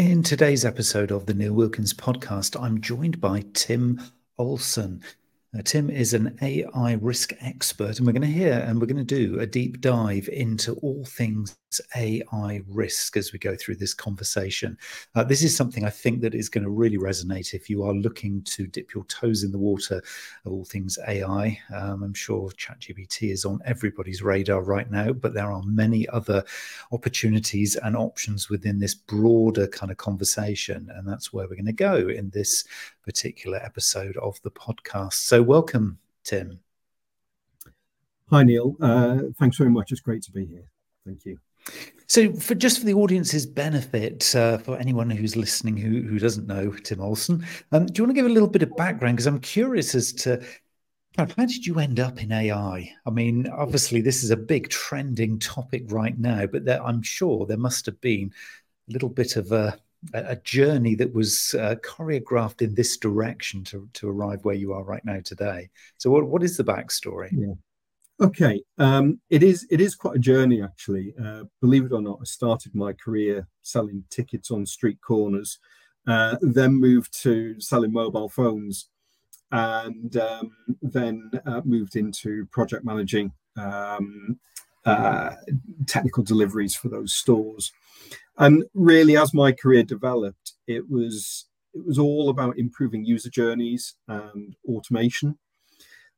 In today's episode of the Neil Wilkins podcast, I'm joined by Tim Olsen. Uh, Tim is an AI risk expert, and we're going to hear and we're going to do a deep dive into all things AI risk as we go through this conversation. Uh, this is something I think that is going to really resonate if you are looking to dip your toes in the water of all things AI. Um, I'm sure ChatGPT is on everybody's radar right now, but there are many other opportunities and options within this broader kind of conversation, and that's where we're going to go in this particular episode of the podcast. So, welcome, Tim. Hi, Neil. Uh, thanks very much. It's great to be here. Thank you. So, for just for the audience's benefit, uh, for anyone who's listening who who doesn't know Tim Olsen, um, do you want to give a little bit of background? Because I'm curious as to how did you end up in AI? I mean, obviously, this is a big trending topic right now, but there, I'm sure there must have been a little bit of a a journey that was uh, choreographed in this direction to to arrive where you are right now today. So, what what is the backstory? Yeah. Okay, um, it is it is quite a journey actually. Uh, believe it or not, I started my career selling tickets on street corners, uh, then moved to selling mobile phones, and um, then uh, moved into project managing um, uh, technical deliveries for those stores. And really, as my career developed, it was it was all about improving user journeys and automation.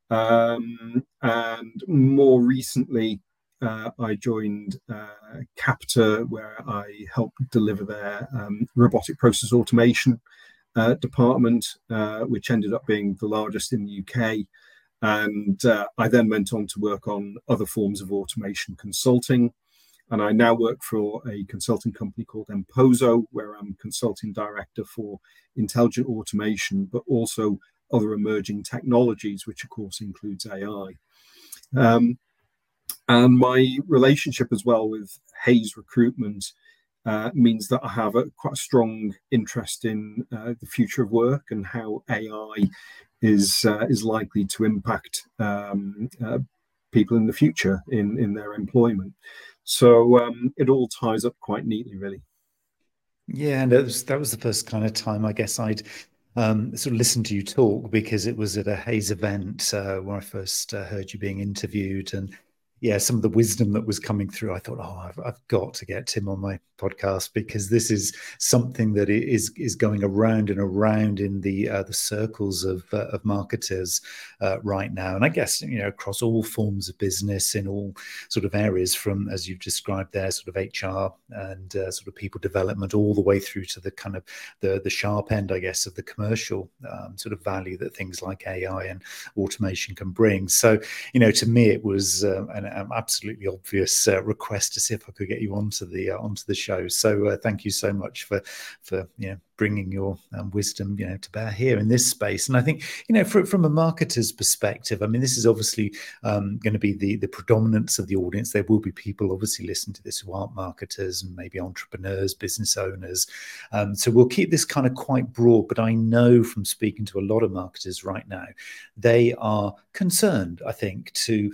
Um, and more recently, uh, I joined uh, where I helped deliver their um, robotic process automation uh, department, uh, which ended up being the largest in the UK. And uh, I then went on to work on other forms of automation consulting. And I now work for a consulting company called Emposo, where I'm consulting director for intelligent automation, but also other emerging technologies, which of course includes AI. Um, and my relationship as well with Hays Recruitment uh, means that I have a quite a strong interest in uh, the future of work and how AI is uh, is likely to impact um, uh, people in the future in in their employment. So um, it all ties up quite neatly, really. Yeah, and that was that was the first kind of time I guess I'd um, sort of listened to you talk because it was at a Hays event uh, where I first uh, heard you being interviewed, and yeah, some of the wisdom that was coming through, I thought, oh, I've, I've, got to get Tim on my podcast because this is something that is is going around and around in the uh, the circles of uh, of marketers uh, right now, and I guess you know across all forms of business in all sort of areas, from as you've described there, sort of HR and uh, sort of people development, all the way through to the kind of the the sharp end, I guess, of the commercial um, sort of value that things like AI and automation can bring. So, you know, to me, it was uh, an um, absolutely obvious uh, request to see if I could get you onto the uh, onto the show. So uh, thank you so much for for you know bringing your um, wisdom you know to bear here in this space. And I think you know for, from a marketer's perspective, I mean this is obviously um, going to be the the predominance of the audience. There will be people obviously listening to this who aren't marketers and maybe entrepreneurs, business owners. Um, so we'll keep this kind of quite broad. But I know from speaking to a lot of marketers right now, they are concerned. I think to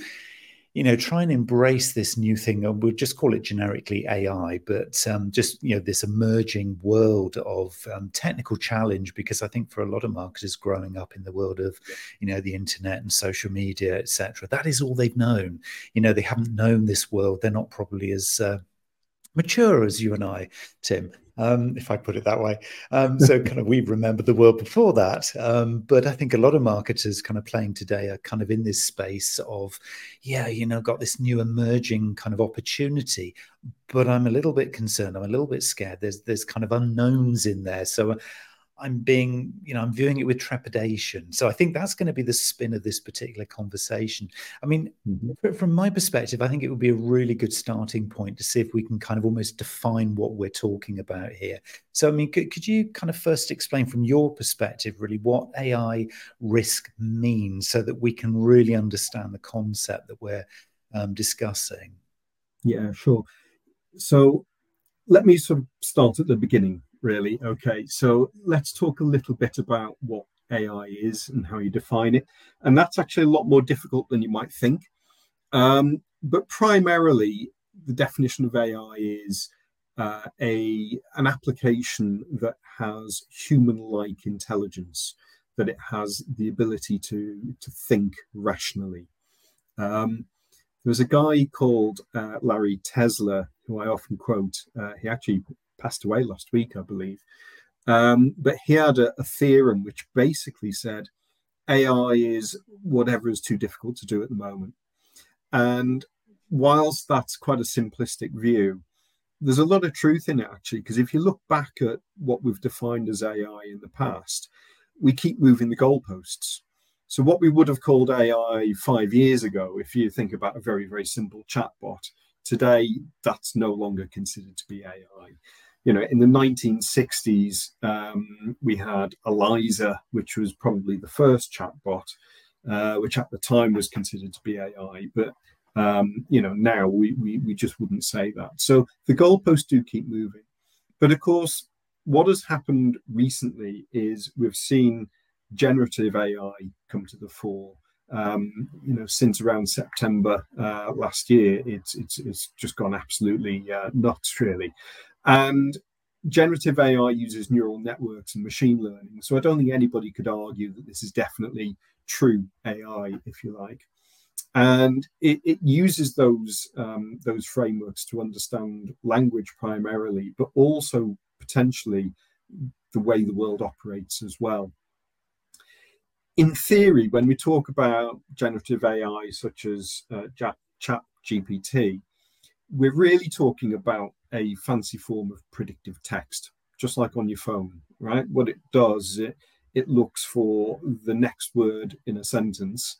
you know, try and embrace this new thing. We'll just call it generically AI, but um, just you know, this emerging world of um, technical challenge. Because I think for a lot of marketers growing up in the world of, you know, the internet and social media, etc., that is all they've known. You know, they haven't known this world. They're not probably as uh, mature as you and I, Tim um, if I put it that way. Um, so kind of we remember the world before that. Um, but I think a lot of marketers kind of playing today are kind of in this space of, yeah, you know, got this new emerging kind of opportunity. But I'm a little bit concerned. I'm a little bit scared. There's there's kind of unknowns in there. So I'm being, you know, I'm viewing it with trepidation. So I think that's going to be the spin of this particular conversation. I mean, mm-hmm. from my perspective, I think it would be a really good starting point to see if we can kind of almost define what we're talking about here. So, I mean, could, could you kind of first explain from your perspective, really, what AI risk means so that we can really understand the concept that we're um, discussing? Yeah, sure. So let me sort of start at the beginning really. Okay, so let's talk a little bit about what AI is and how you define it. And that's actually a lot more difficult than you might think. Um, but primarily, the definition of AI is uh, a an application that has human-like intelligence, that it has the ability to to think rationally. Um, there was a guy called uh, Larry Tesler who I often quote. Uh, he actually passed away last week, I believe. Um, but he had a, a theorem which basically said AI is whatever is too difficult to do at the moment. And whilst that's quite a simplistic view, there's a lot of truth in it actually, because if you look back at what we've defined as AI in the past, we keep moving the goalposts. So, what we would have called AI five years ago, if you think about a very, very simple chatbot, today that's no longer considered to be AI. You know, in the 1960s, um, we had Eliza, which was probably the first chatbot, uh, which at the time was considered to be AI. But um, you know, now we, we, we just wouldn't say that. So the goalposts do keep moving. But of course, what has happened recently is we've seen generative AI come to the fore. Um, you know, since around September uh, last year, it's it's it's just gone absolutely uh, nuts, really. And generative AI uses neural networks and machine learning, so I don't think anybody could argue that this is definitely true AI, if you like and it, it uses those um, those frameworks to understand language primarily, but also potentially the way the world operates as well. In theory, when we talk about generative AI such as uh, Chat GPT, we're really talking about a fancy form of predictive text, just like on your phone, right? What it does, it it looks for the next word in a sentence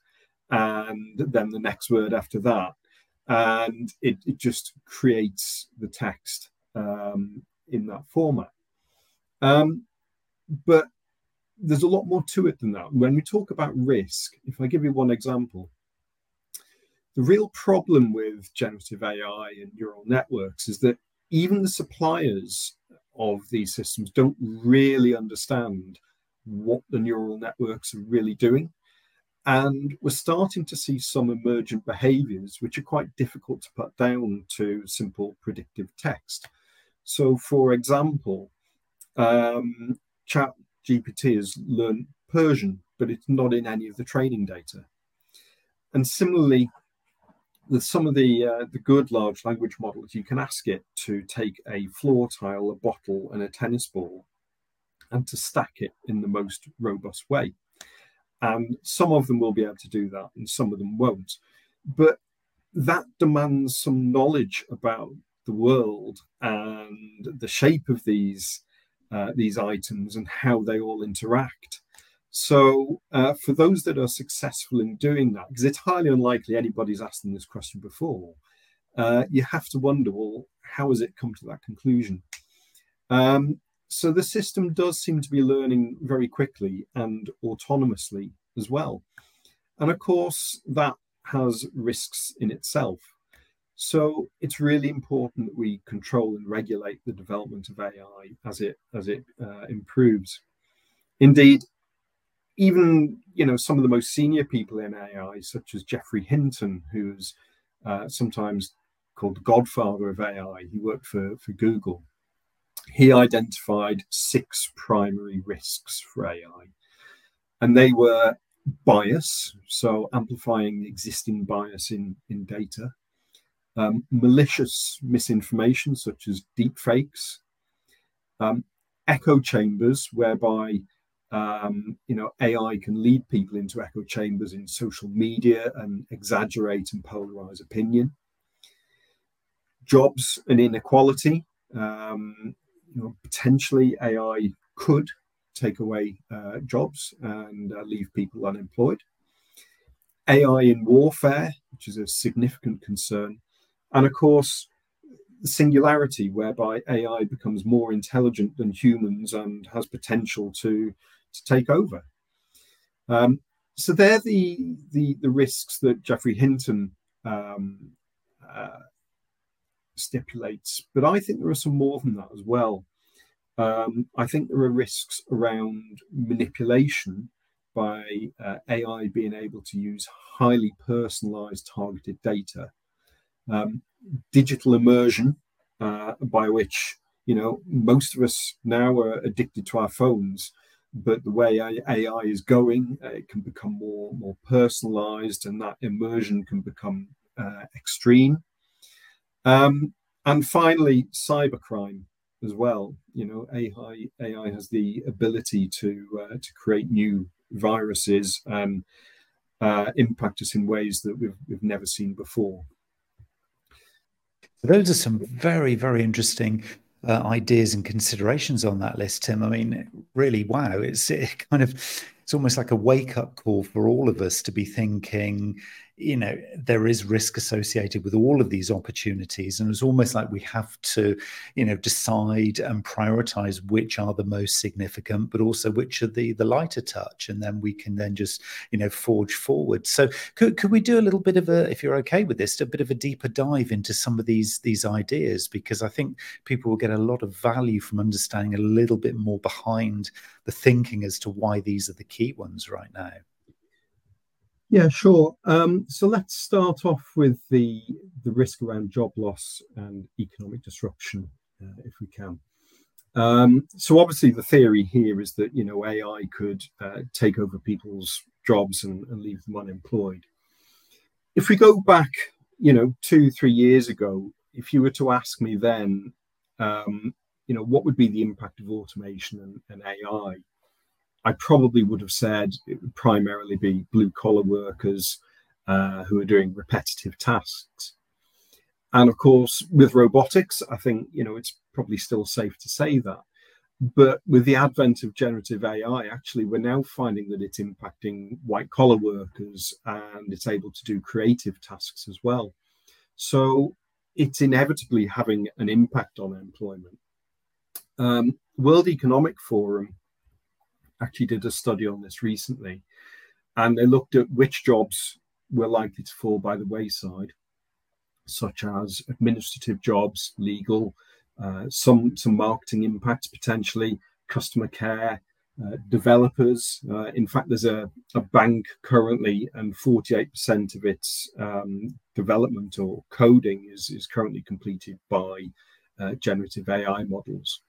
and then the next word after that. And it, it just creates the text um, in that format. Um, but there's a lot more to it than that. When we talk about risk, if I give you one example, the real problem with generative AI and neural networks is that even the suppliers of these systems don't really understand what the neural networks are really doing. And we're starting to see some emergent behaviors which are quite difficult to put down to simple predictive text. So, for example, um, Chat GPT has learned Persian, but it's not in any of the training data. And similarly, some of the uh, the good large language models, you can ask it to take a floor tile, a bottle, and a tennis ball, and to stack it in the most robust way. And some of them will be able to do that, and some of them won't. But that demands some knowledge about the world and the shape of these uh, these items and how they all interact. So, uh, for those that are successful in doing that, because it's highly unlikely anybody's asked them this question before, uh, you have to wonder, well, how has it come to that conclusion? Um, so the system does seem to be learning very quickly and autonomously as well. And of course, that has risks in itself. So it's really important that we control and regulate the development of AI as it as it uh, improves. Indeed, even you know some of the most senior people in AI, such as Geoffrey Hinton, who's uh, sometimes called the godfather of AI, he worked for for Google he identified six primary risks for AI. And they were bias, so amplifying the existing bias in, in data, um, malicious misinformation, such as deepfakes, um, echo chambers, whereby um, you know AI can lead people into echo chambers in social media and exaggerate and polarize opinion. Jobs and inequality. Um, you know, potentially AI could take away uh, jobs and uh, leave people unemployed. AI in warfare, which is a significant concern. And of course, the singularity, whereby AI becomes more intelligent than humans and has potential to, to take over. Um, so they're the, the, the risks that Geoffrey Hinton um, uh, stipulates. But I think there are some more than that as well. Um, I think there are risks around manipulation by uh, AI being able to use highly personalized targeted data. Um, digital immersion, uh, by which you know most of us now are addicted to our phones but the way AI is going, uh, it can become more more personalized, and that immersion can become uh, extreme. Um, and finally, cybercrime as well. You know, AI AI has the ability to uh, to create new viruses and uh, impact us in ways that we've we've never seen before. Those are some very very interesting uh, ideas and considerations on that list, Tim. I mean, really, wow! It's it kind of it's almost like a wake up call for all of us to be thinking, you know there is risk associated with all of these opportunities and it's almost like we have to you know decide and prioritize which are the most significant but also which are the the lighter touch and then we can then just you know forge forward. So could, could we do a little bit of a if you're okay with this a bit of a deeper dive into some of these these ideas? Because i think people will get a lot of value from understanding a little bit more behind the thinking as to why these are the key ones right now yeah, sure. Um, so let's start off with the the risk around job loss and economic disruption, uh, if we can. Um, so obviously, the theory here is that you know AI could uh, take over people's jobs and, and, leave them unemployed. If we go back, you know, two three years ago, if you were to ask me then, um, you know, what would be the impact of automation and, and AI? I probably would have said it would primarily be blue collar workers uh, who are doing repetitive tasks. And of course, with robotics, I think you know it's probably still safe to say that. But with the advent of generative AI, actually, we're now finding that it's impacting white collar workers and it's able to do creative tasks as well. So it's inevitably having an impact on employment. Um, World Economic Forum actually did a study on this recently, and they looked at which jobs were likely to fall by the wayside, such as administrative jobs, legal, uh, some some marketing impacts potentially, customer care, uh, developers. Uh, in fact, there's a, a bank currently, and 48% of its um, development or coding is, is currently completed by uh, generative AI models.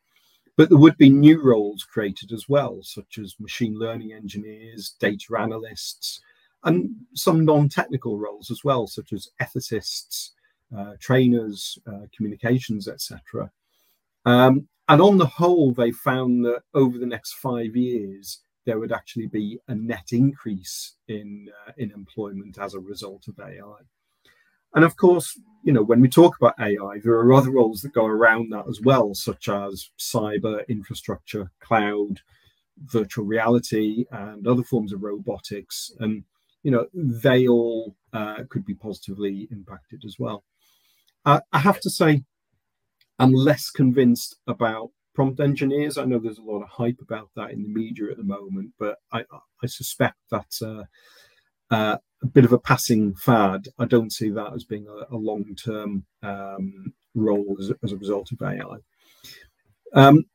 But there would be new roles created as well, such as machine learning engineers, data analysts, and some non technical roles as well, such as ethicists, uh, trainers, uh, communications, etc. Um, and on the whole, they found that over the next five years, there would actually be a net increase in uh, in employment as a result of AI. And of course, you know, when we talk about AI, there are other roles that go around that as well, such as cyber, infrastructure, cloud, virtual reality, and other forms of robotics. And, you know, they all uh, could be positively impacted as well. Uh, I have to say, I'm less convinced about prompt engineers. I know there's a lot of hype about that in the media at the moment, but I, I suspect that. uh, uh, a bit of a passing fad. I don't see that as being a, a long term um, role as, as, a result of AI. Um,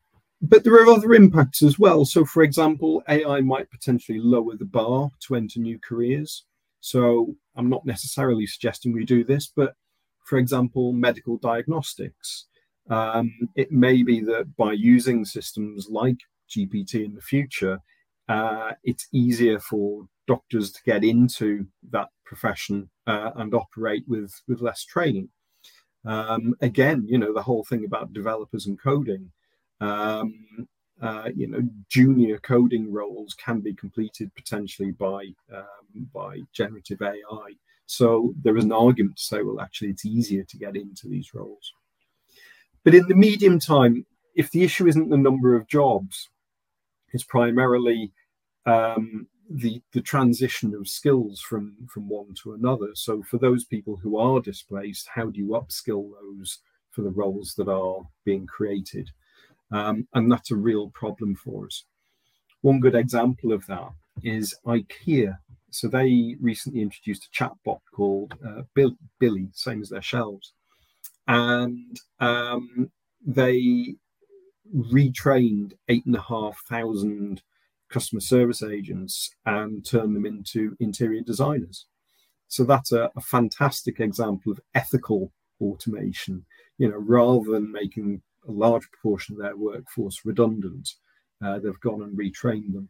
but there are other impacts as well. So, for example, AI might potentially lower the bar to enter new careers. So, I'm not necessarily suggesting we do this, but for example, medical diagnostics. Um, it may be that by using systems like GPT in the future, uh, it's easier for doctors to get into that profession uh, and operate with with less training. Um, again, you know the whole thing about developers and coding. Um, uh, you know, junior coding roles can be completed potentially by um, by generative AI. So there is an argument to say, well, actually, it's easier to get into these roles. But in the medium time, if the issue isn't the number of jobs, it's primarily um, the the transition of skills from from one to another. So for those people who are displaced, how do you upskill those for the roles that are being created? Um, and that's a real problem for us. One good example of that is IKEA. So they recently introduced a chatbot called uh, Bill, Billy, same as their shelves, and um, they retrained eight and a half thousand customer service agents and turned them into interior designers. So that's a, a fantastic example of ethical automation you know, rather than making a large proportion of their workforce redundant, uh, they've gone and retrained them.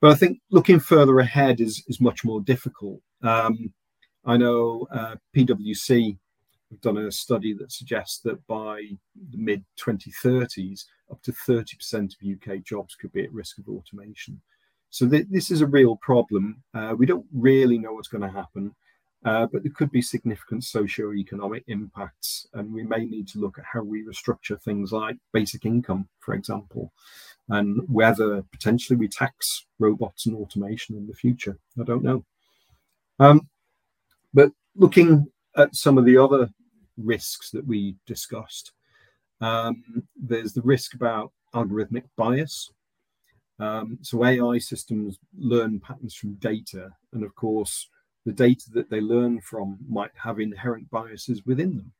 But I think looking further ahead is is much more difficult. Um, I know uh, PwC have done a study that suggests that by the mid 2030s, up to 30% of UK jobs could be at risk of automation. So th- this is a real problem. Uh, we don't really know what's going to happen, uh, but there could be significant socio-economic impacts, and we may need to look at how we restructure things like basic income, for example, and whether potentially we tax robots and automation in the future. I don't know. Um, but looking at some of the other risks that we discussed, um, there's the risk about algorithmic bias. Um, so AI systems learn patterns from data, and of course, the data that they learn from might have inherent biases within them.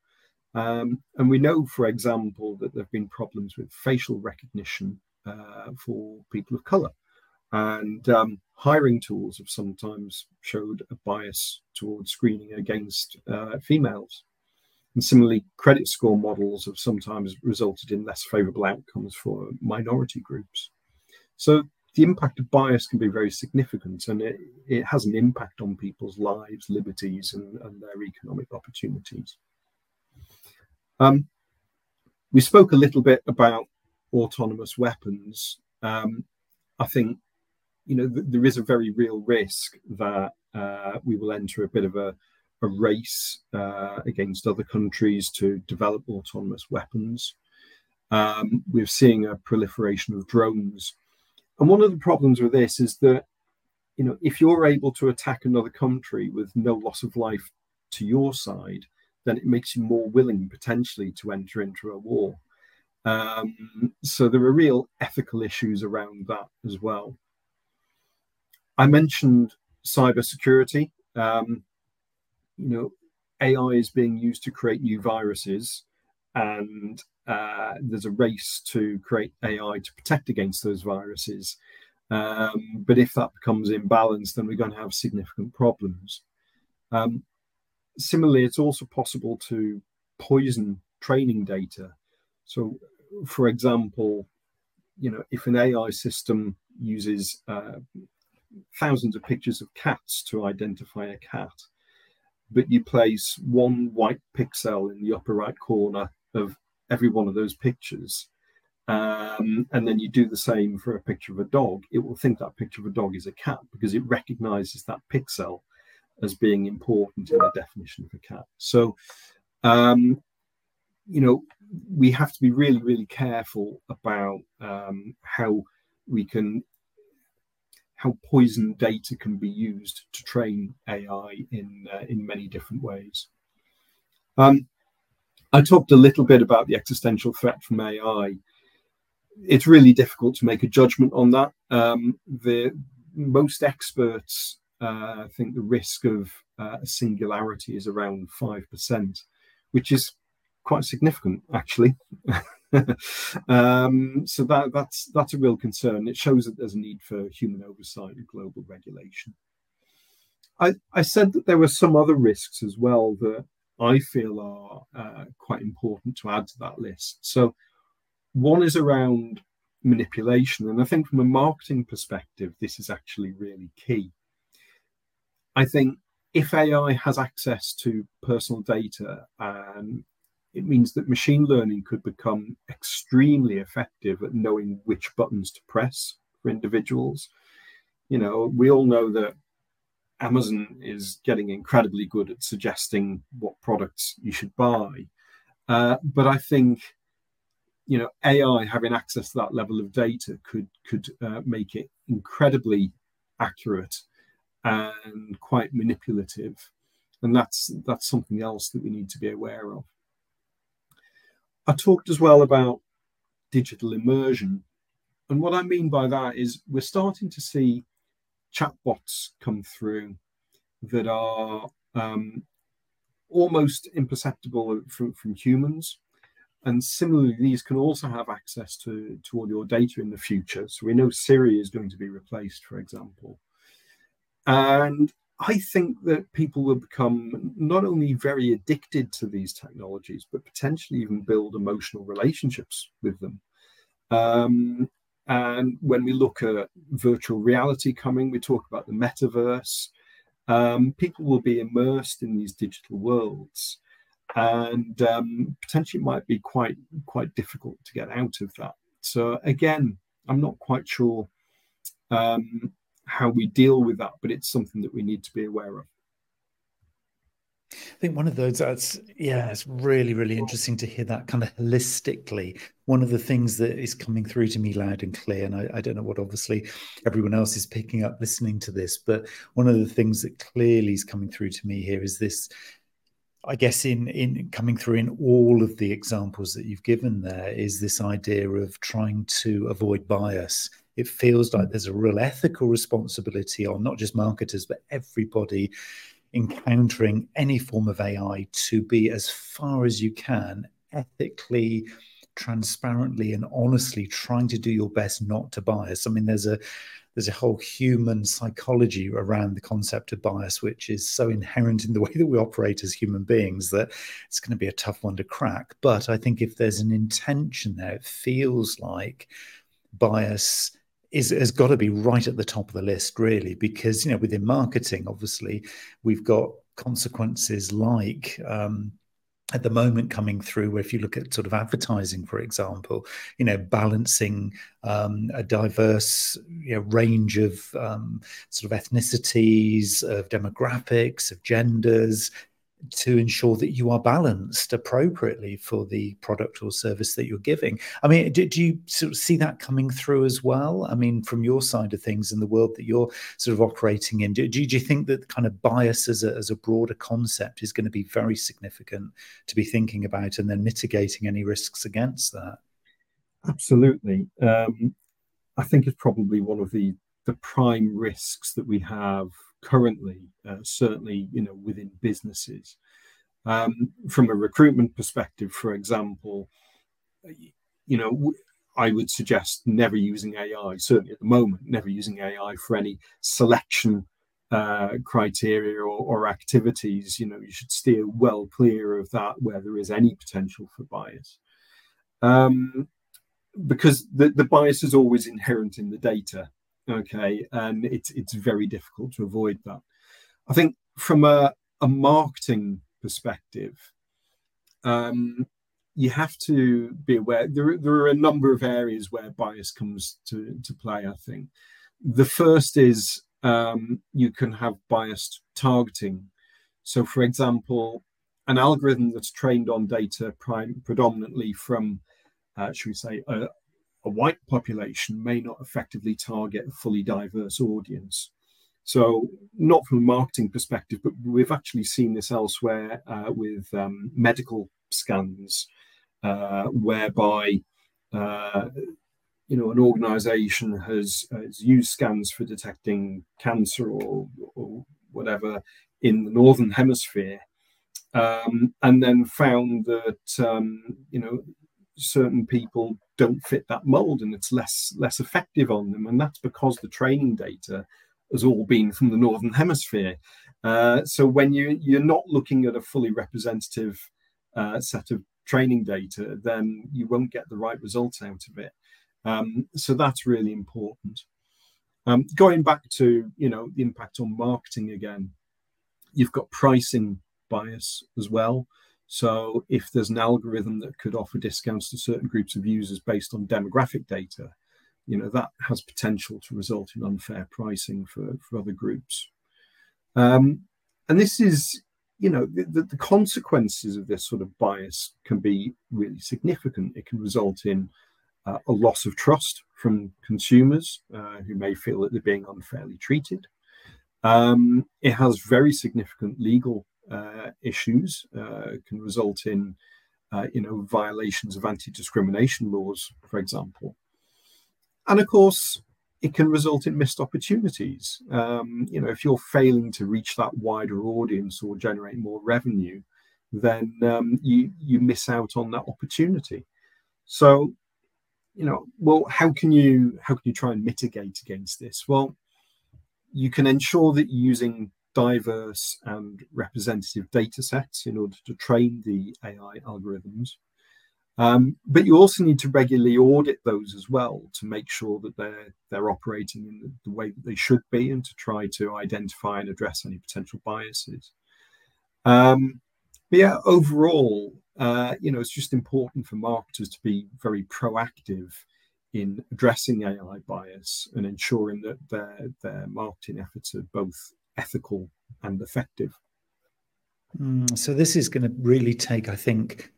Um, and we know, for example, that there have been problems with facial recognition uh, for people of color. And um, hiring tools have sometimes showed a bias towards screening against uh, females. And similarly, credit score models have sometimes resulted in less favorable outcomes for minority groups. So the impact of bias can be very significant and it, it has an impact on people's lives, liberties, and, and their economic opportunities. Um, we spoke a little bit about autonomous weapons. Um, I think you know th- there is a very real risk that uh, we will enter a bit of a, a race uh, against other countries to develop autonomous weapons. Um, we're seeing a proliferation of drones and one of the problems with this is that, you know, if you're able to attack another country with no loss of life to your side, then it makes you more willing potentially to enter into a war. Um, so there are real ethical issues around that as well. I mentioned cybersecurity. Um, you know, AI is being used to create new viruses, and uh, there's a race to create AI to protect against those viruses. Um, but if that becomes imbalanced, then we're going to have significant problems. Um, similarly, it's also possible to poison training data. So, for example, you know, if an AI system uses uh, thousands of pictures of cats to identify a cat, but you place one white pixel in the upper right corner of every one of those pictures. Um, and then you do the same for a picture of a dog, it will think that picture of a dog is a cat because it recognizes that pixel as being important in the definition of a cat. So, um, you know, we have to be really, really careful about um, how we can, how poison data can be used to train AI in uh, in many different ways. Um, I talked a little bit about the existential threat from AI. It's really difficult to make a judgment on that. Um, the most experts uh, think the risk of uh, a singularity is around five percent, which is quite significant, actually. um, so that that's that's a real concern. It shows that there's a need for human oversight and global regulation. I, I said that there were some other risks as well that I feel are uh, quite important to add to that list. So, one is around manipulation. And I think from a marketing perspective, this is actually really key. I think if AI has access to personal data, um, it means that machine learning could become extremely effective at knowing which buttons to press for individuals. You know, we all know that Amazon is getting incredibly good at suggesting what products you should buy. Uh, but I think you know AI having access to that level of data could could uh, make it incredibly accurate and quite manipulative, and that's that's something else that we need to be aware of. I talked as well about digital immersion, and what I mean by that is we're starting to see chatbots come through that are um, almost imperceptible from, from humans. And similarly, these can also have access to, to all your data in the future. So we know Siri is going to be replaced, for example. And I think that people will become not only very addicted to these technologies, but potentially even build emotional relationships with them. Um, and when we look at virtual reality coming, we talk about the metaverse. Um, people will be immersed in these digital worlds, and um, potentially might be quite quite difficult to get out of that. So again, I'm not quite sure um, how we deal with that, but it's something that we need to be aware of. I think one of those that's yeah, it's really really interesting to hear that kind of holistically. One of the things that is coming through to me loud and clear, and I, I, don't know what obviously everyone else is picking up listening to this, but one of the things that clearly is coming through to me here is this. I guess in in coming through in all of the examples that you've given there is this idea of trying to avoid bias it feels like there's a real ethical responsibility on not just marketers, but everybody encountering any form of AI to be as far as you can ethically transparently and honestly trying to do your best not to bias. I mean, there's a there's a whole human psychology around the concept of bias, which is so inherent in the way that we operate as human beings that it's going to be a tough one to crack. But I think if there's an intention there, it feels like bias is has got to be right at the top of the list, really, because you know within marketing, obviously, we've got consequences like. Um, at the moment coming through where if you look at sort of advertising for example you know balancing um, a diverse you know, range of um, sort of ethnicities of demographics of genders to ensure that you are balanced appropriately for the product or service that you're giving. I mean, do, do, you sort of see that coming through as well? I mean, from your side of things in the world that you're sort of operating in, do, do you think that kind of bias as a, as a broader concept is going to be very significant to be thinking about and then mitigating any risks against that? Absolutely. Um, I think it's probably one of the the prime risks that we have currently, uh, certainly you know within businesses. Um, from a recruitment perspective, for example, you know I would suggest never using AI. Certainly at the moment, never using AI for any selection uh, criteria or, or, activities. You know you should steer well clear of that where there is any potential for bias. Um, because the, the bias is always inherent in the data Okay, and it's it's very difficult to avoid that. I think from a, a marketing perspective, um, you have to be aware. There, there are a number of areas where bias comes to, to play. I think the first is um, you can have biased targeting. So, for example, an algorithm that's trained on data prime, predominantly from, uh, should we say, a, a white population may not effectively target a fully diverse audience. So, not from a marketing perspective, but we've actually seen this elsewhere uh, with um, medical scans, uh, whereby uh, you know an organisation has, has, used scans for detecting cancer or, or whatever in the northern hemisphere, um, and then found that um, you know certain people don't fit that mold and it's less less effective on them. And that's because the training data has all been from the northern hemisphere. Uh, so when you you're not looking at a fully representative uh, set of training data then you won't get the right results out of it. Um, so that's really important. Um, going back to you know the impact on marketing again you've got pricing bias as well so if there's an algorithm that could offer discounts to certain groups of users based on demographic data, you know, that has potential to result in unfair pricing for, for other groups. Um, and this is, you know, the, the, consequences of this sort of bias can be really significant. It can result in uh, a loss of trust from consumers uh, who may feel that they're being unfairly treated. Um, it has very significant legal issues uh, can result in uh, you know violations of anti-discrimination laws, for example. And of course, it can result in missed opportunities. Um, you know, if you're failing to reach that wider audience or generate more revenue, then um, you you miss out on that opportunity. So, you know, well, how can you how can you try and mitigate against this? Well, you can ensure that you're using diverse and representative data sets in order to train the AI algorithms. Um, but you also need to regularly audit those as well to make sure that they're they're operating in the, way that they should be and to try to identify and address any potential biases. Um, but yeah, overall, uh, you know, it's just important for marketers to be very proactive in addressing AI bias and ensuring that their their marketing efforts are both ethical and effective. Mm, so this is going to really take, I think,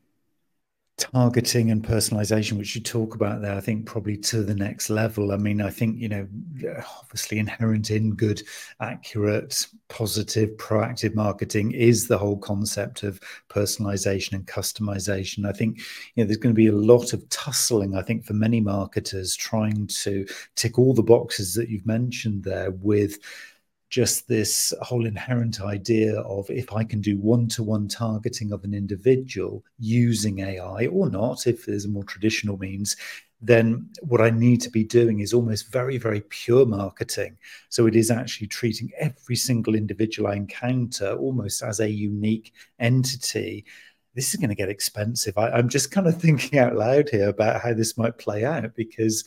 targeting and personalization, which you talk about there, I think probably to the next level. I mean, I think, you know, obviously inherent in good, accurate, positive, proactive marketing is the whole concept of personalization and customization. I think, you know, there's going to be a lot of tussling, I think, for many marketers trying to tick all the boxes that you've mentioned there with just this whole inherent idea of if I can do one to one targeting of an individual using AI or not, if there's a more traditional means, then what I need to be doing is almost very, very pure marketing. So it is actually treating every single individual I encounter almost as a unique entity. This is going to get expensive. I, am just kind of thinking out loud here about how this might play out because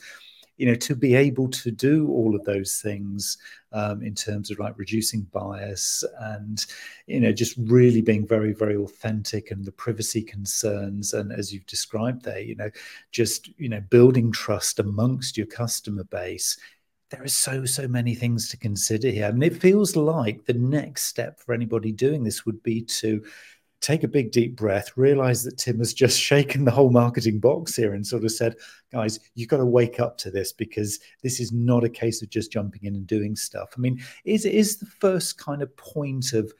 you know, to be able to do all of those things um, in terms of like reducing bias and, you know, just really being very, very authentic and the privacy concerns. And as you've described there, you know, just, you know, building trust amongst your customer base there are so so many things to consider here. I mean, it feels like the next step for anybody doing this would be to take a big deep breath, realize that Tim has just shaken the whole marketing box here and sort of said, guys, you've got to wake up to this because this is not a case of just jumping in and doing stuff. I mean, is is the first kind of point of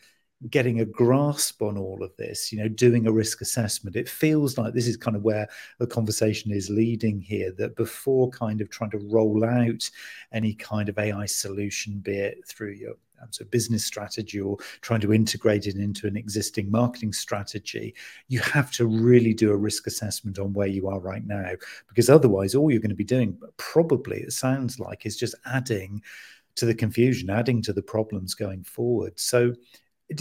getting a grasp on all of this, you know, doing a risk assessment. It feels like this is kind of where the conversation is leading here that before kind of trying to roll out any kind of AI solution, be it through your um, so business strategy or trying to integrate it into an existing marketing strategy, you have to really do a risk assessment on where you are right now. Because otherwise, all you're going to be doing, probably, it sounds like, is just adding to the confusion, adding to the problems going forward. So,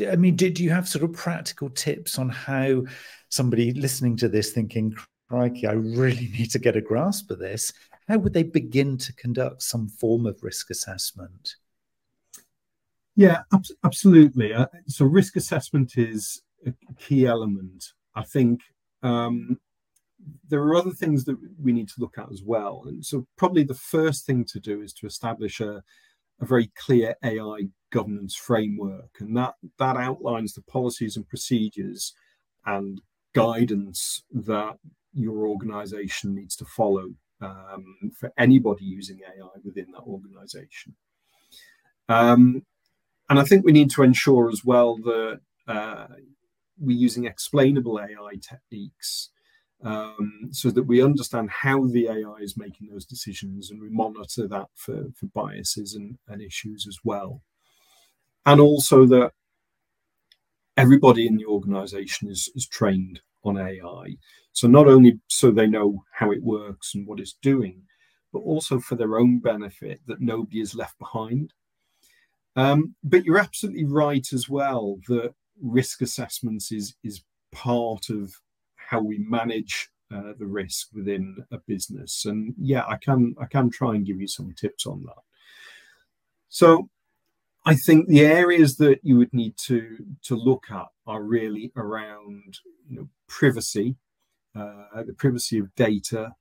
I mean, did you have sort of practical tips on how somebody listening to this thinking, crikey, I really need to get a grasp of this? How would they begin to conduct some form of risk assessment? Yeah, ab- absolutely. Uh, so risk assessment is a key element. I think um, there are other things that we need to look at as well. And so probably the first thing to do is to establish a, a very clear AI governance framework, and that that outlines the policies and procedures and guidance that your organization needs to follow um, for anybody using AI within that organization. Um, and I think we need to ensure as well that uh, we're using explainable AI techniques um, so that we understand how the AI is making those decisions and we monitor that for, for biases and, and issues as well. And also that everybody in the organization is, is trained on AI. So not only so they know how it works and what it's doing, but also for their own benefit that nobody is left behind. Um, but you're absolutely right as well that risk assessments is is part of how we manage uh, the risk within a business. And yeah, I can I can try and give you some tips on that. So I think the areas that you would need to to look at are really around you know privacy, uh, the privacy of data,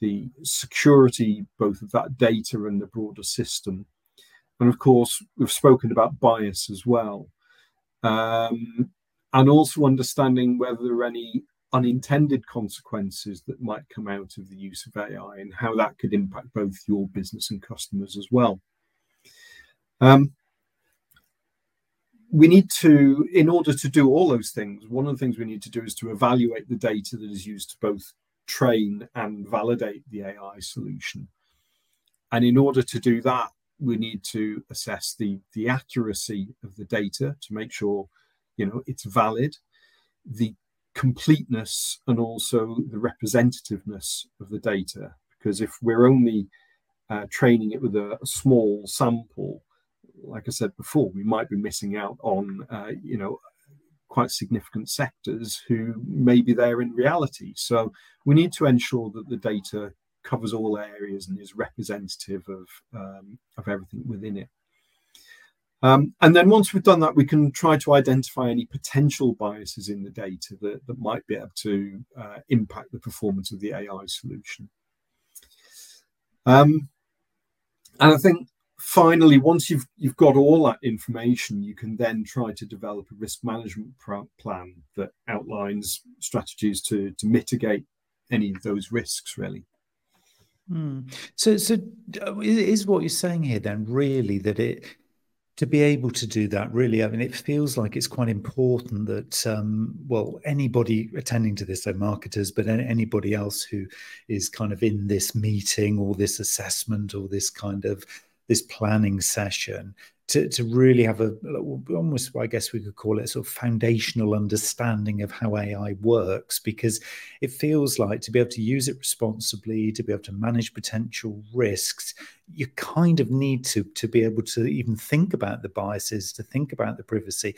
the security both of that data and the broader system, and of course, we've spoken about bias as well. Um, and also understanding whether there are any unintended consequences that might come out of the use of AI and how that could impact both your business and customers as well. Um, we need to, in order to do all those things, one of the things we need to do is to evaluate the data that is used to both train and validate the AI solution. And in order to do that, we need to assess the the accuracy of the data to make sure you know it's valid the completeness and also the representativeness of the data because if we're only uh, training it with a, a, small sample like I said before, we might be missing out on, uh, you know, quite significant sectors who may be there in reality. So we need to ensure that the data covers all areas and is representative of um, of everything within it. Um, and then once we've done that, we can try to identify any potential biases in the data that, that might be able to uh, impact the performance of the AI solution. Um, and I think finally, once you've you've got all that information, you can then try to develop a risk management plan that outlines strategies to to mitigate any of those risks. Really. Mm. So, so uh, is what you're saying here then really that it to be able to do that really i mean it feels like it's quite important that um, well anybody attending to this so marketers but anybody else who is kind of in this meeting or this assessment or this kind of this planning session to, to really have a almost I guess we could call it a sort of foundational understanding of how AI works because it feels like to be able to use it responsibly, to be able to manage potential risks, you kind of need to to be able to even think about the biases, to think about the privacy,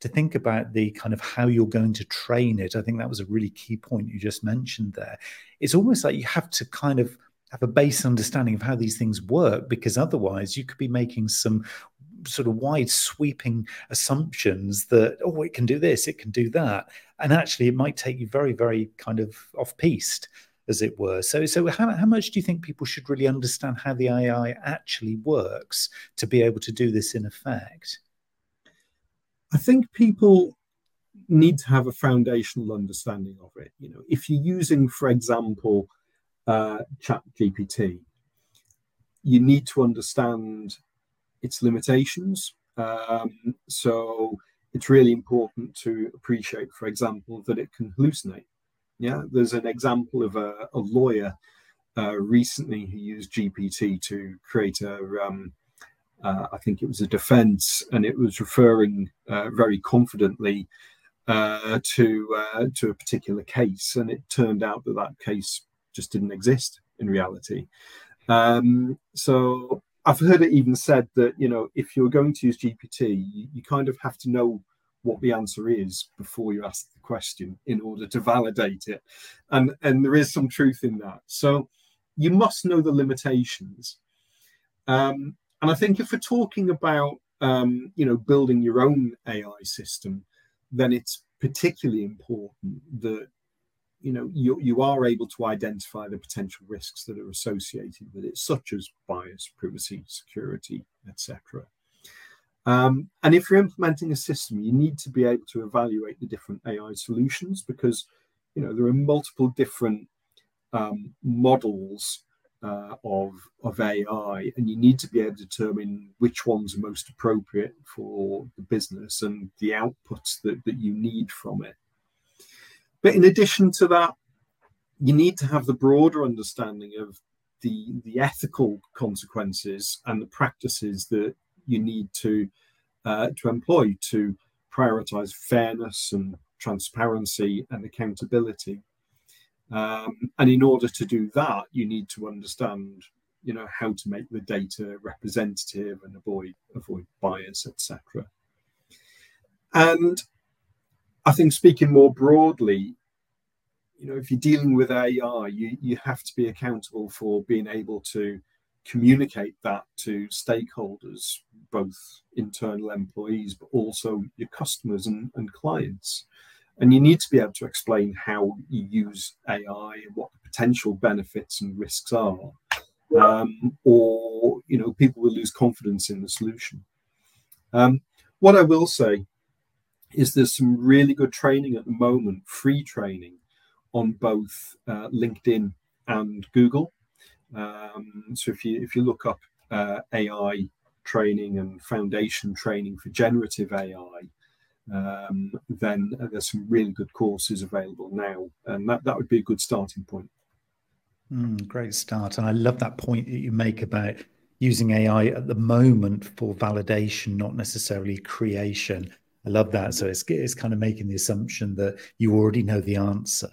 to think about the kind of how you're going to train it. I think that was a really key point you just mentioned there. It's almost like you have to kind of have a base understanding of how these things work because otherwise you could be making some sort of wide sweeping assumptions that oh it can do this it can do that. And actually it might take you very very kind of off piste as it were. So so how, how much do you think people should really understand how the ai actually works to be able to do this in effect? I think people need to have a foundational understanding of it. You know if you're using for example uh, chat gpt you need to understand its limitations. Um, so it's really important to appreciate, for example, that it can hallucinate. Yeah, there's an example of a, a lawyer uh, recently who used GPT to create a, um, uh, I think it was a defense, and it was referring uh, very confidently uh, to uh, to a particular case, and it turned out that that case just didn't exist in reality. Um, so I've heard it even said that you know if you're going to use GPT, you, you, kind of have to know what the answer is before you ask the question in order to validate it, and and there is some truth in that. So you must know the limitations, um, and I think if we're talking about um, you know building your own AI system, then it's particularly important that you know you, you are able to identify the potential risks that are associated with it such as bias privacy security etc um, and if you're implementing a system you need to be able to evaluate the different ai solutions because you know there are multiple different um, models uh, of of AI, and you need to be able to determine which ones are most appropriate for the business and the outputs that, that you need from it. But in addition to that, you need to have the broader understanding of the the ethical consequences and the practices that you need to uh, to employ to prioritize fairness and transparency and accountability. Um, and in order to do that, you need to understand, you know, how to make the data representative and avoid avoid bias, etc. And I think speaking more broadly, you know, if you're dealing with AI, you, you have to be accountable for being able to communicate that to stakeholders, both internal employees, but also your customers and, and clients. And you need to be able to explain how you use AI and what the potential benefits and risks are. Um, or, you know, people will lose confidence in the solution. Um, what I will say is there's some really good training at the moment, free training on both uh, LinkedIn and Google. Um, so if you if you look up uh, AI training and foundation training for generative AI, um, then there's some really good courses available now, and that, that would be a good starting point. Mm, great start, and I love that point that you make about using AI at the moment for validation, not necessarily creation. I love that. So it's, it's kind of making the assumption that you already know the answer.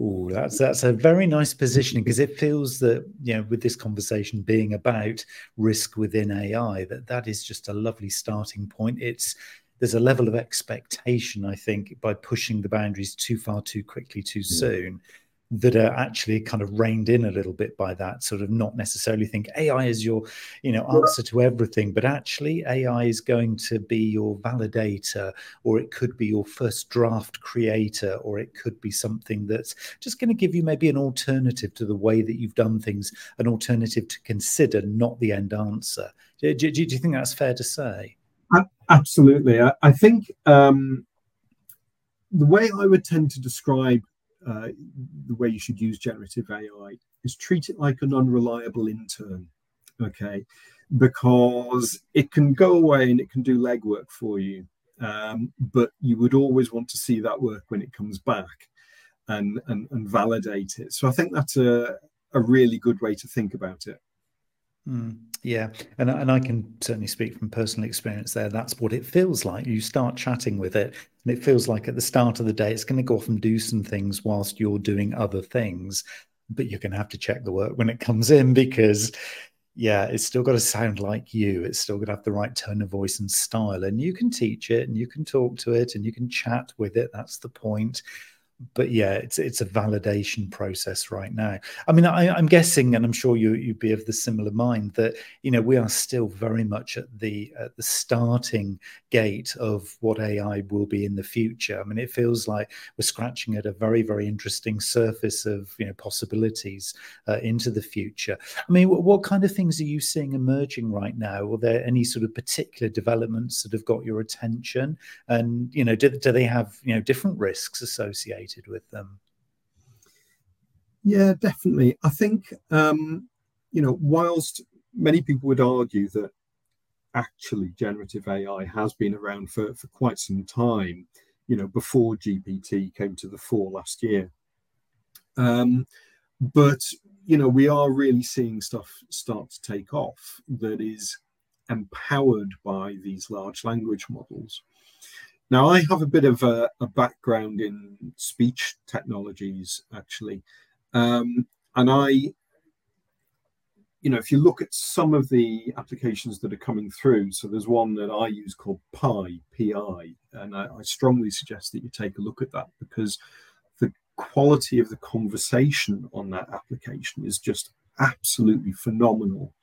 Oh, that's that's a very nice positioning because it feels that you know with this conversation being about risk within AI that that is just a lovely starting point. It's there's a level of expectation I think by pushing the boundaries too far too quickly too yeah. soon that are actually kind of reined in a little bit by that sort of not necessarily think AI is your you know answer to everything but actually AI is going to be your validator or it could be your first draft creator or it could be something that's just going to give you maybe an alternative to the way that you've done things an alternative to consider not the end answer. Do, do, do you think that's fair to say? Absolutely. I, I think um, the way I would tend to describe uh, the way you should use generative AI is treat it like an unreliable intern, okay? Because it can go away and it can do legwork for you, um, but you would always want to see that work when it comes back and, and, and validate it. So I think that's a, a really good way to think about it. Mm, yeah, and and I can certainly speak from personal experience there. That's what it feels like. You start chatting with it, and it feels like at the start of the day, it's going to go off and do some things whilst you're doing other things. But you're going to have to check the work when it comes in because, yeah, it's still got to sound like you. It's still going to have the right tone of voice and style. And you can teach it, and you can talk to it, and you can chat with it. That's the point but yeah, it's it's a validation process right now. I mean, I, am guessing, and I'm sure you you'd be of the similar mind that you know we are still very much at the at the starting gate of what AI will be in the future. I mean, it feels like we're scratching at a very very interesting surface of you know possibilities uh, into the future. I mean, what, what kind of things are you seeing emerging right now? Are there any sort of particular developments that have got your attention? And you know, do, do they have you know different risks associated? Associated with them? Yeah, definitely. I think, um, you know, whilst many people would argue that actually generative AI has been around for, for quite some time, you know, before GPT came to the fore last year. Um, but, you know, we are really seeing stuff start to take off that is empowered by these large language models. Now, I have a bit of a, a background in speech technologies, actually. Um, and I, you know, if you look at some of the applications that are coming through, so there's one that I use called Pi, PI, and I, I strongly suggest that you take a look at that because the quality of the conversation on that application is just absolutely phenomenal.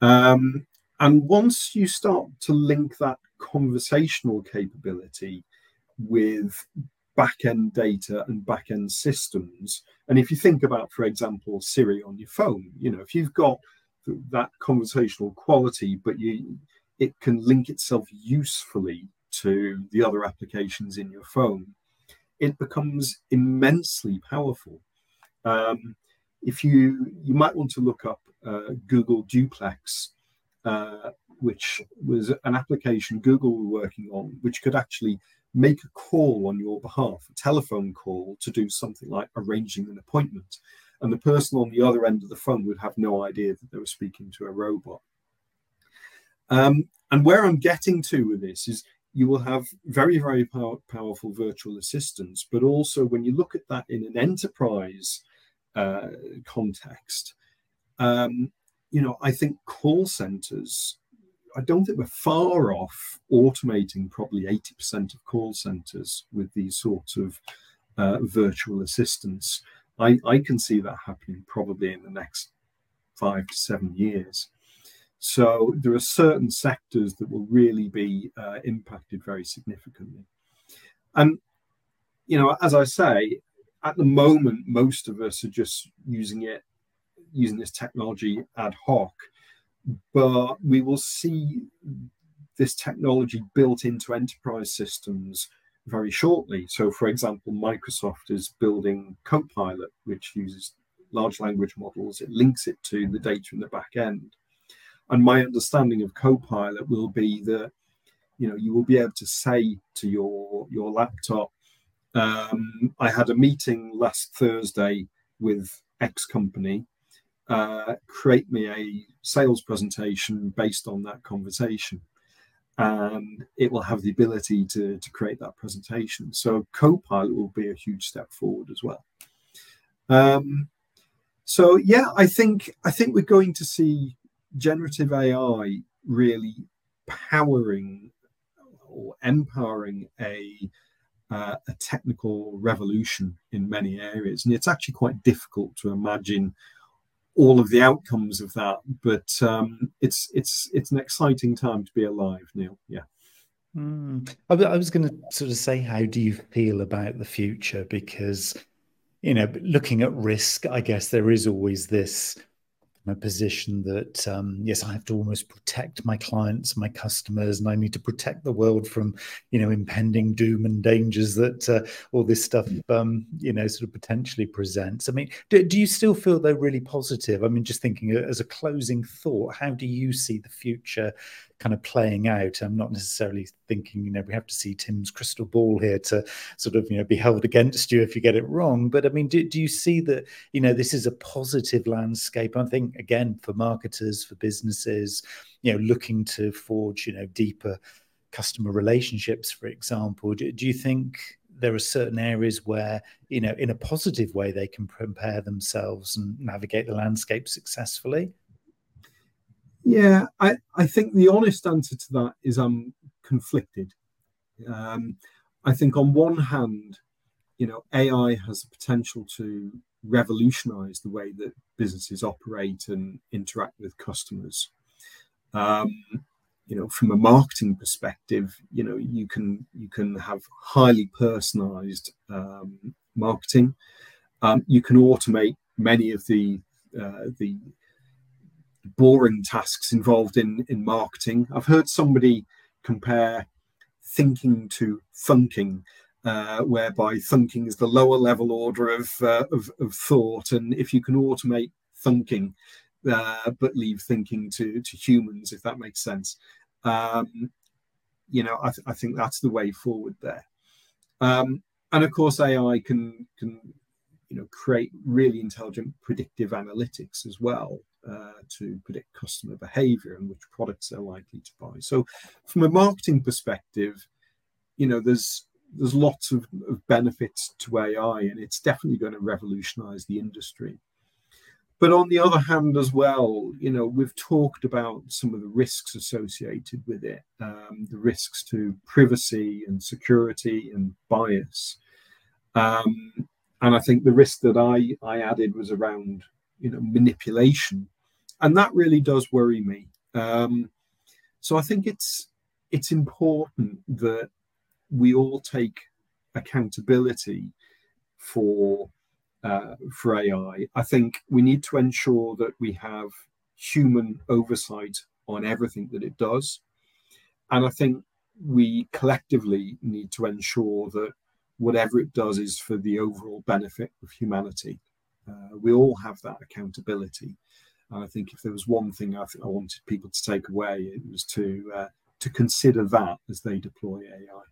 Um, and once you start to link that conversational capability with back-end data and back-end systems. And if you think about, for example, Siri on your phone, you know, if you've got that conversational quality, but you it can link itself usefully to the other applications in your phone, it becomes immensely powerful. Um, if you you might want to look up uh, Google Duplex, uh, which was an application Google were working on, which could actually make a call on your behalf, a telephone call to do something like arranging an appointment. And the person on the other end of the phone would have no idea that they were speaking to a robot. Um, and where I'm getting to with this is you will have very, very power, powerful virtual assistants, but also when you look at that in an enterprise uh, context, um, you know, I think call centers I don't think we're far off automating probably 80% of call centers with these sorts of uh, virtual assistants. I, I can see that happening probably in the next five to seven years. So there are certain sectors that will really be uh, impacted very significantly. And, you know, as I say, at the moment, most of us are just using it, using this technology ad hoc but we will see this technology built into enterprise systems very shortly. So, for example, Microsoft is building Copilot, which uses large language models. It links it to the data in the back end. And my understanding of Copilot will be that you know you will be able to say to your your laptop, um, I had a meeting last Thursday with X company uh, create me a sales presentation based on that conversation. And it will have the ability to, to create that presentation. So Copilot will be a huge step forward as well. Um, so yeah, I think I think we're going to see generative AI really powering or empowering a uh, a technical revolution in many areas, and it's actually quite difficult to imagine all of the outcomes of that. But um, it's it's it's an exciting time to be alive, Neil. Yeah. Mm. I, I was going to sort of say, how do you feel about the future? Because you know, looking at risk, I guess there is always this my position that um, yes, I have to almost protect my clients, my customers, and I need to protect the world from you know impending doom and dangers that uh, all this stuff um, you know sort of potentially presents. I mean, do, do you still feel they're really positive? I mean, just thinking uh, as a closing thought, how do you see the future kind of playing out. I'm not necessarily thinking, you know, we have to see Tim's crystal ball here to sort of, you know, be held against you if you get it wrong. But I mean, do, do you see that, you know, this is a positive landscape? I think, again, for marketers, for businesses, you know, looking to forge, you know, deeper customer relationships, for example. Do, do you think there are certain areas where you know in a positive way they can prepare themselves and navigate the landscape successfully yeah, I, I think the honest answer to that is I'm conflicted. Um, I think on one hand, you know, AI has the potential to revolutionize the way that businesses operate and interact with customers. Um, you know, from a marketing perspective, you know, you can you can have highly personalized um, marketing. Um, you can automate many of the uh, the boring tasks involved in in marketing. I've heard somebody compare thinking to thunking, uh, whereby thunking is the lower level order of, uh, of, of thought, and if you can automate thunking, uh, but leave thinking to to humans, if that makes sense, um, you know, I, th- I, think that's the way forward there. Um, and of course, AI can can you know create really intelligent predictive analytics as well uh, to predict customer behavior and which products they're likely to buy. So, from a marketing perspective, you know, there's there's lots of, of benefits to AI, and it's definitely going to revolutionize the industry. But on the other hand, as well, you know, we've talked about some of the risks associated with it, um, the risks to privacy and security and bias. Um, and I think the risk that I, I added was around you know manipulation, and that really does worry me. Um, so I think it's it's important that we all take accountability for uh, for AI. I think we need to ensure that we have human oversight on everything that it does, and I think we collectively need to ensure that whatever it does is for the overall benefit of humanity. Uh, we all have that accountability. And I think if there was one thing I, I wanted people to take away, it was to uh, to consider that as they deploy AI.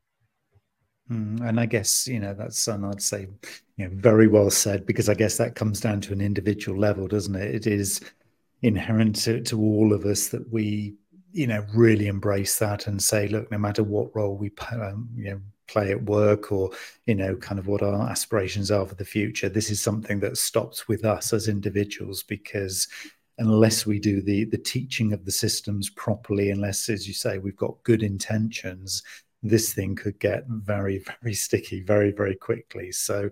Mm, and I guess you know that's and I'd say you know very well said because I guess that comes down to an individual level, doesn't it? It is inherent to, to all of us that we you know really embrace that and say, look, no matter what role we um, you know play at work or you know kind of what our aspirations are for the future this is something that stops with us as individuals because unless we do the the teaching of the systems properly unless as you say we've got good intentions this thing could get very very sticky very very quickly. So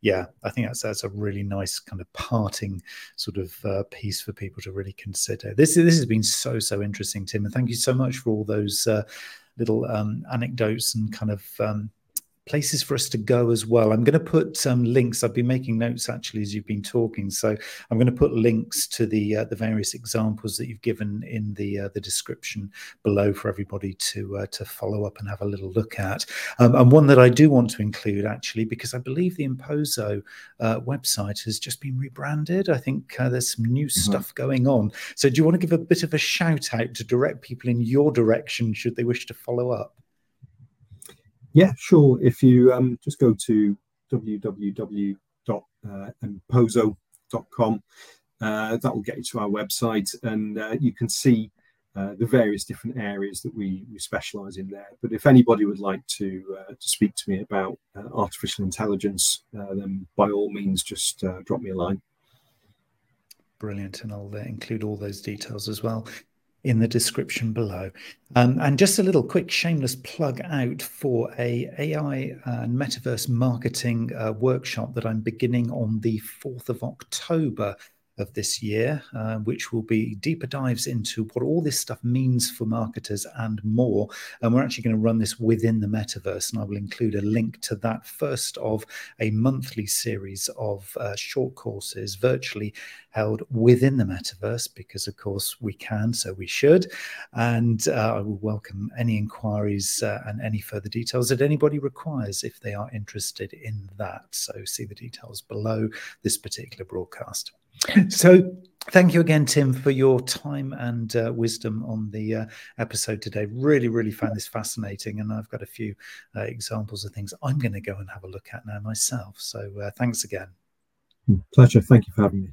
yeah i think that's that's a really nice kind of parting sort of uh, piece for people to really consider. This this has been so so interesting tim and thank you so much for all those uh, little um, anecdotes and kind of um, places for us to go as well. I'm going to put some um, links. I've been making notes actually as you've been talking, so I'm going to put links to the uh, the various examples that you've given in the uh, the description below for everybody to uh, to follow up and have a little look at. Um, and one that I do want to include actually because I believe the Emposo uh, website has just been rebranded. I think uh, there's some new mm-hmm. stuff going on. So do you want to give a bit of a shout out to direct people in your direction should they wish to follow up? Yeah, sure. If you um, just go to www.emposo.com, uh, that will get you to our website, and uh, you can see uh, the various different areas that we, we specialize in there. But if anybody would like to uh, to speak to me about uh, artificial intelligence, uh, then by all means, just uh, drop me a line. Brilliant, and I'll include all those details as well in the description below. Um, and just a little quick shameless plug out for a AI and metaverse marketing uh, workshop that I'm beginning on the 4th of October of this year, uh, which will be deeper dives into what all this stuff means for marketers and more. And we're actually going to run this within the metaverse, and I will include a link to that first of a monthly series of uh, short courses virtually held within the metaverse, because of course we can, so we should. And uh, I will welcome any inquiries uh, and any further details that anybody requires if they are interested in that. So see the details below this particular broadcast. So, thank you again, Tim, for your time and uh, wisdom on the uh, episode today. Really, really found this fascinating. And I've got a few uh, examples of things I'm going to go and have a look at now myself. So, uh, thanks again. Pleasure. Thank you for having me.